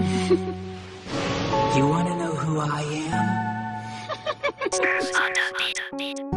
You wanna know who I am?